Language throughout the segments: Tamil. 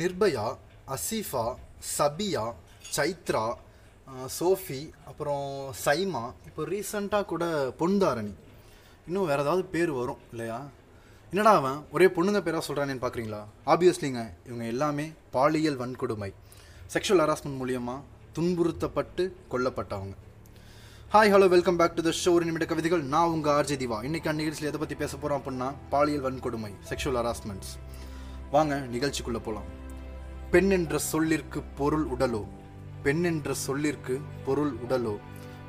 நிர்பயா அசீஃபா சபியா சைத்ரா சோஃபி அப்புறம் சைமா. இப்போ ரீசண்டாக கூட பொன்தாரணி இன்னும் வேறு ஏதாவது பேர் வரும் இல்லையா? என்னடா அவன்? ஒரே பொண்ணுங்க பேராக சொல்கிறானேன்னு பார்க்குறீங்களா ஆப்வியஸ்லிங்க இவங்க எல்லாமே பாலியல் வன்கொடுமை. செக்ஷுவல் ஹராஸ்மெண்ட் மூலியமாக துன்புறுத்தப்பட்டு கொல்லப்பட்டவங்க. Hi hello welcome back to the show ஒரு நிமிட கவிதைகள். நான் உங்கள் ஆர்ஜே திவா. இன்றைக்கி நிகழ்ச்சியில் எதை பற்றி பேச போகிறோம் அப்படின்னா பாலியல் வன்கொடுமை செக்ஷுவல் ஹராஸ்மெண்ட்ஸ் வாங்க நிகழ்ச்சிக்குள்ளே போகலாம் பெண் என்ற சொல்லிற்கு பொருள் உடலோ? பெண் என்ற சொல்லிற்கு பொருள் உடலோ?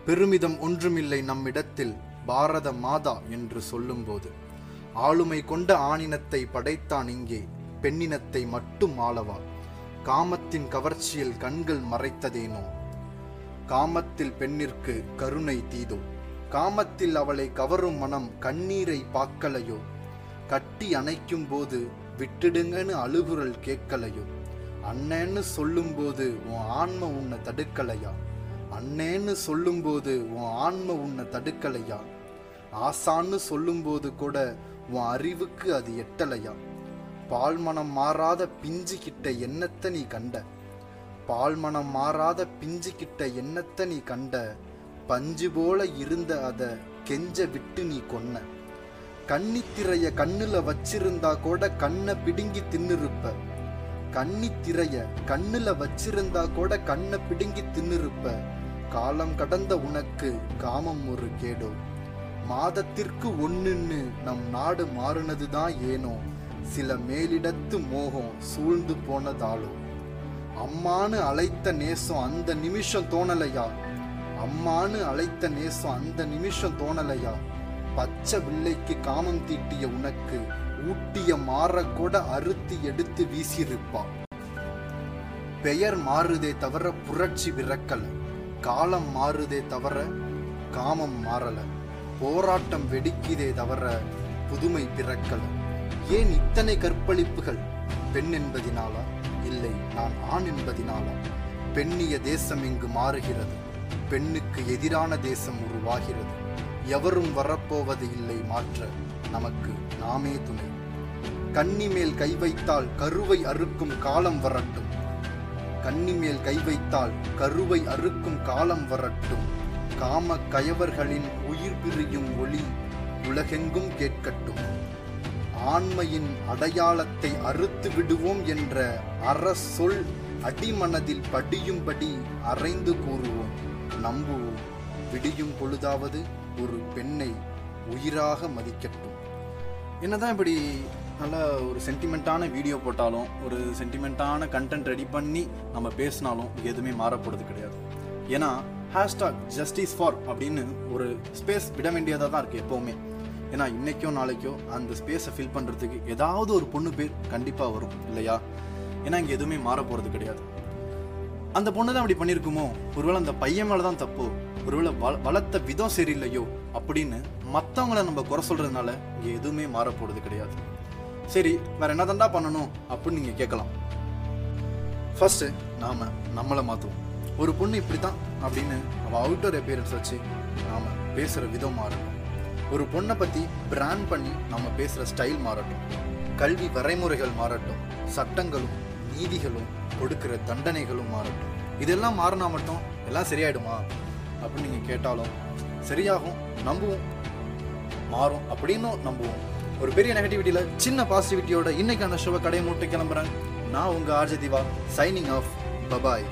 பெருமிதம் ஒன்றுமில்லை நம்மிடத்தில் பாரத மாதா என்று சொல்லும்போது. ஆளுமை கொண்ட ஆணினத்தை படைத்தான் இங்கே பெண்ணினத்தை மட்டும் ஆளவா? காமத்தின் கவர்ச்சியில் கண்கள் மறைத்ததேனோ? காமத்தில் பெண்ணிற்கு கருணை தீதோ? காமத்தில் அவளை கவரும் மனம் கண்ணீரை பாக்கலையோ? கட்டி அணைக்கும் போது விட்டுடுங்கன்னு அழுகுரல் கேட்கலையோ? அண்ணேன்னு சொல்லும்போது உன் ஆன்ம உன்னை தடுக்கலையா? அண்ணேன்னு சொல்லும்போது உன் ஆன்ம உன்னை தடுக்கலையா? ஆசான்னு சொல்லும்போது கூட உன் அறிவுக்கு அது எட்டலையா? பால்மனம் மாறாத பிஞ்சு கிட்ட என்னத்தை நீ கண்ட. பால்மனம் மாறாத பிஞ்சு கிட்ட என்னத்த நீ கண்ட. பஞ்சு போல இருந்த அதை கெஞ்ச விட்டு நீ கொன்ன. கன்னித்திரைய கண்ணுல வச்சிருந்தா கூட கண்ணை பிடுங்கி தின்னுருப்ப. கன்னித்திரைய கண்ணுல வச்சிருந்தா கூட கண்ணை பிடுங்கி தின்னுருப்ப. காலம் கடந்த உனக்கு காமம் ஒரு கேடோ. மாதத்திற்கு ஒன்னுன்னு நம் நாடு மாறுனதுதான் ஏனோ. சில மேலிடத்து மோகம் சூழ்ந்து போனதாலோ. அம்மானு அழைத்த நேசம் அந்த நிமிஷம் தோணலையா? அம்மானு அழைத்த நேசம் அந்த நிமிஷம் தோணலையா? பச்சை வில்லைக்கு காமம் தீட்டிய உனக்கு ஊட்டிய மாறக்கூட அறுத்து எடுத்து வீசியிருப்பா பெயர் மாறுதே தவிர புரட்சி விறக்கல. காலம் மாறுதே தவிர காமம் மாறல. போராட்டம் வெடிக்குதே தவிர புதுமை பிறக்கல. ஏன் இத்தனை கற்பழிப்புகள்? பெண் என்பதினாலா? இல்லை நான் ஆண் என்பதினாலா? பெண்ணிய தேசம் இங்கு மாறுகிறது. பெண்ணுக்கு எதிரான தேசம் உருவாகிறது. எவரும் வரப்போவது இல்லை மாற்ற. நமக்கு நாமே துணை. கன்னி மேல் கை வைத்தால் கருவை அறுக்கும் காலம் வரட்டும். கன்னி மேல் கை வைத்தால் கருவை அறுக்கும் காலம் வரட்டும். காம கயவர்களின் உயிர் பிரியும் ஒளி உலகெங்கும் கேட்கட்டும். ஆண்மையின் அடையாளத்தை அறுத்து விடுவோம் என்ற அறசொல் அடிமனதில் படியும்படி அரைந்து கூறுவோம். நம்புவோம். விடியும் பொழுதாவது ஒரு பெண்ணை உயிராக மதிக்கட்டும். என்னதான் இப்படி நல்ல ஒரு சென்டிமெண்ட்டான வீடியோ போட்டாலும் ஒரு சென்டிமெண்ட்டான கண்டென்ட் ரெடி பண்ணி நம்ம பேசினாலும் எதுவுமே மாறப்போறது கிடையாது. ஏன்னா ஹேஷ்டாக் ஜஸ்டிஸ் ஃபார் அப்படின்னு ஒரு ஸ்பேஸ் விட வேண்டியதாக தான் இருக்குது எப்போவுமே. ஏன்னா இன்றைக்கோ நாளைக்கோ அந்த ஸ்பேஸை ஃபில் பண்ணுறதுக்கு ஏதாவது ஒரு பொண்ணு பேர் கண்டிப்பாக வரும் இல்லையா? ஏன்னா இங்கே எதுவுமே மாற போகிறது கிடையாது. அந்த பொண்ணு தான் அப்படி பண்ணியிருக்குமோ? ஒருவேளை அந்த பையன் மேலே தான் தப்போ? ஒருவேளை வள வளர்த்த விதம் சரியில்லையோ? அப்படின்னு மற்றவங்கள நம்ம குறை சொல்கிறதுனால இங்கே எதுவுமே மாறப்போகிறது கிடையாது. சரி வேற என்ன தண்டா பண்ணணும் அப்படின்னு நீங்கள் கேட்கலாம். ஃபஸ்ட்டு நாம நம்மளை மாற்றுவோம் ஒரு பொண்ணு இப்படி தான் அப்படின்னு அவள் அவுட்டோர் அப்பியரன்ஸ் வச்சு நாம பேசுகிற விதம் மாறணும் ஒரு பொண்ணை பற்றி பிராண்ட் பண்ணி நம்ம பேசுகிற ஸ்டைல் மாறட்டும். கல்வி வரைமுறைகள் மாறட்டும். சட்டங்களும் நீதிகளும் கொடுக்கிற தண்டனைகளும் மாறட்டும். இதெல்லாம் மாறினா மட்டும் எல்லாம் சரியாயிடுமா? அப்படின்னு நீங்கள் கேட்டாலும் சரியாகும் நம்புவோம். மாறும் அப்படின்னும் நம்புவோம். ஒரு பெரிய நெகட்டிவிட்டியில் சின்ன பாசிட்டிவிட்டியோட இன்னைக்கான ஷோவை கடை மூட்டை கிளம்புறேன். நான் உங்கள் RJ Diva signing off bye bye